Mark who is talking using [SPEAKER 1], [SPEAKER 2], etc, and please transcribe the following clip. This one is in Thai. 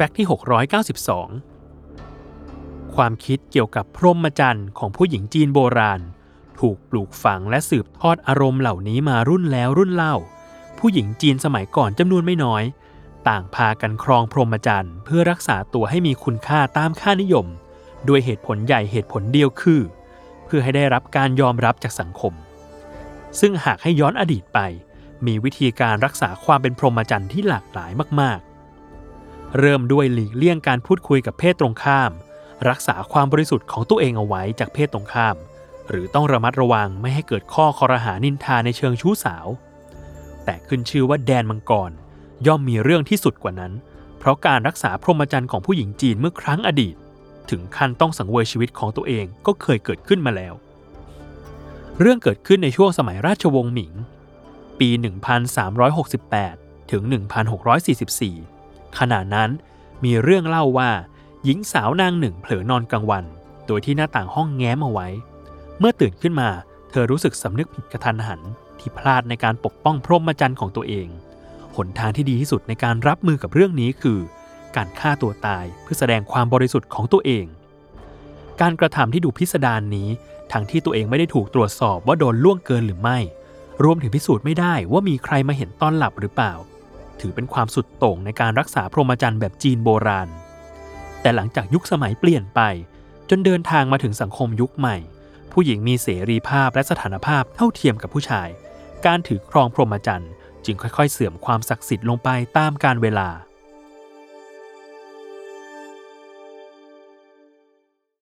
[SPEAKER 1] แฟกต์ที่ 692 ความคิดเกี่ยวกับพรหมจรรย์ของผู้หญิงจีนโบราณ ถูกปลูกฝังและสืบทอดอารมณ์เหล่านี้มารุ่นแล้วรุ่นเล่า ผู้หญิงจีนสมัยก่อนจำนวนไม่น้อย ต่างพากันครองพรหมจรรย์เพื่อรักษาตัวให้มีคุณค่าตามค่านิยม ด้วยเหตุผลใหญ่เหตุผลเดียวคือ เพื่อให้ได้รับการยอมรับจากสังคม ซึ่งหากให้ย้อนอดีตไป มีวิธีการรักษาความเป็นพรหมจรรย์ที่หลากหลายมาก เริ่มด้วยหลีกเลี่ยงการพูดคุยกับเพศตรงข้าม รักษาความบริสุทธิ์ของตัวเองเอาไว้จากเพศตรงข้าม หรือต้องระมัดระวังไม่ให้เกิดข้อคอรหานินทาในเชิงชู้สาว แต่ขึ้นชื่อว่าแดนมังกร ย่อมมีเรื่องที่สุดกว่านั้น เพราะการรักษาพรหมจรรย์ของผู้หญิงจีนเมื่อครั้งอดีต ถึงขั้นต้องสังเวยชีวิตของตัวเองก็เคยเกิดขึ้นมาแล้ว เรื่องเกิดขึ้นในช่วงสมัยราชวงศ์หมิง ปี 1368 ถึง 1644 ขณะนั้นมีเรื่องเล่าว่า หญิงสาวนางหนึ่งเผลอนอนกลางวัน โดยที่หน้าต่างห้องแง้มเอาไว้ เมื่อตื่นขึ้นมา เธอรู้สึกสำนึกผิดกระทันหัน ที่พลาดในการปกป้องพรหมจรรย์ของตัวเองหนทางที่ดีที่สุดในการรับมือกับเรื่องนี้คือ การฆ่าตัวตายเพื่อแสดงความบริสุทธิ์ของตัวเอง การกระทำที่ดูพิสดารนนี้ ทั้งที่ตัวเองไม่ได้ถูกตรวจสอบว่าโดนล่วงเกินหรือไม่ รวมถึงพิสูจน์ไม่ได้ว่ามีใครมาเห็นตอนหลับหรือเปล่า ถือเป็นความสุดโต่งในการรักษาพรหมจรรย์แบบจีนโบราณ แต่หลังจากยุคสมัยเปลี่ยนไป จนเดินทางมาถึงสังคมยุคใหม่ ผู้หญิงมีเสรีภาพและสถานภาพเท่าเทียมกับผู้ชาย การถือครองพรหมจรรย์จึงค่อยๆ เสื่อมความศักดิ์สิทธิ์ลงไปตามกาลเวลา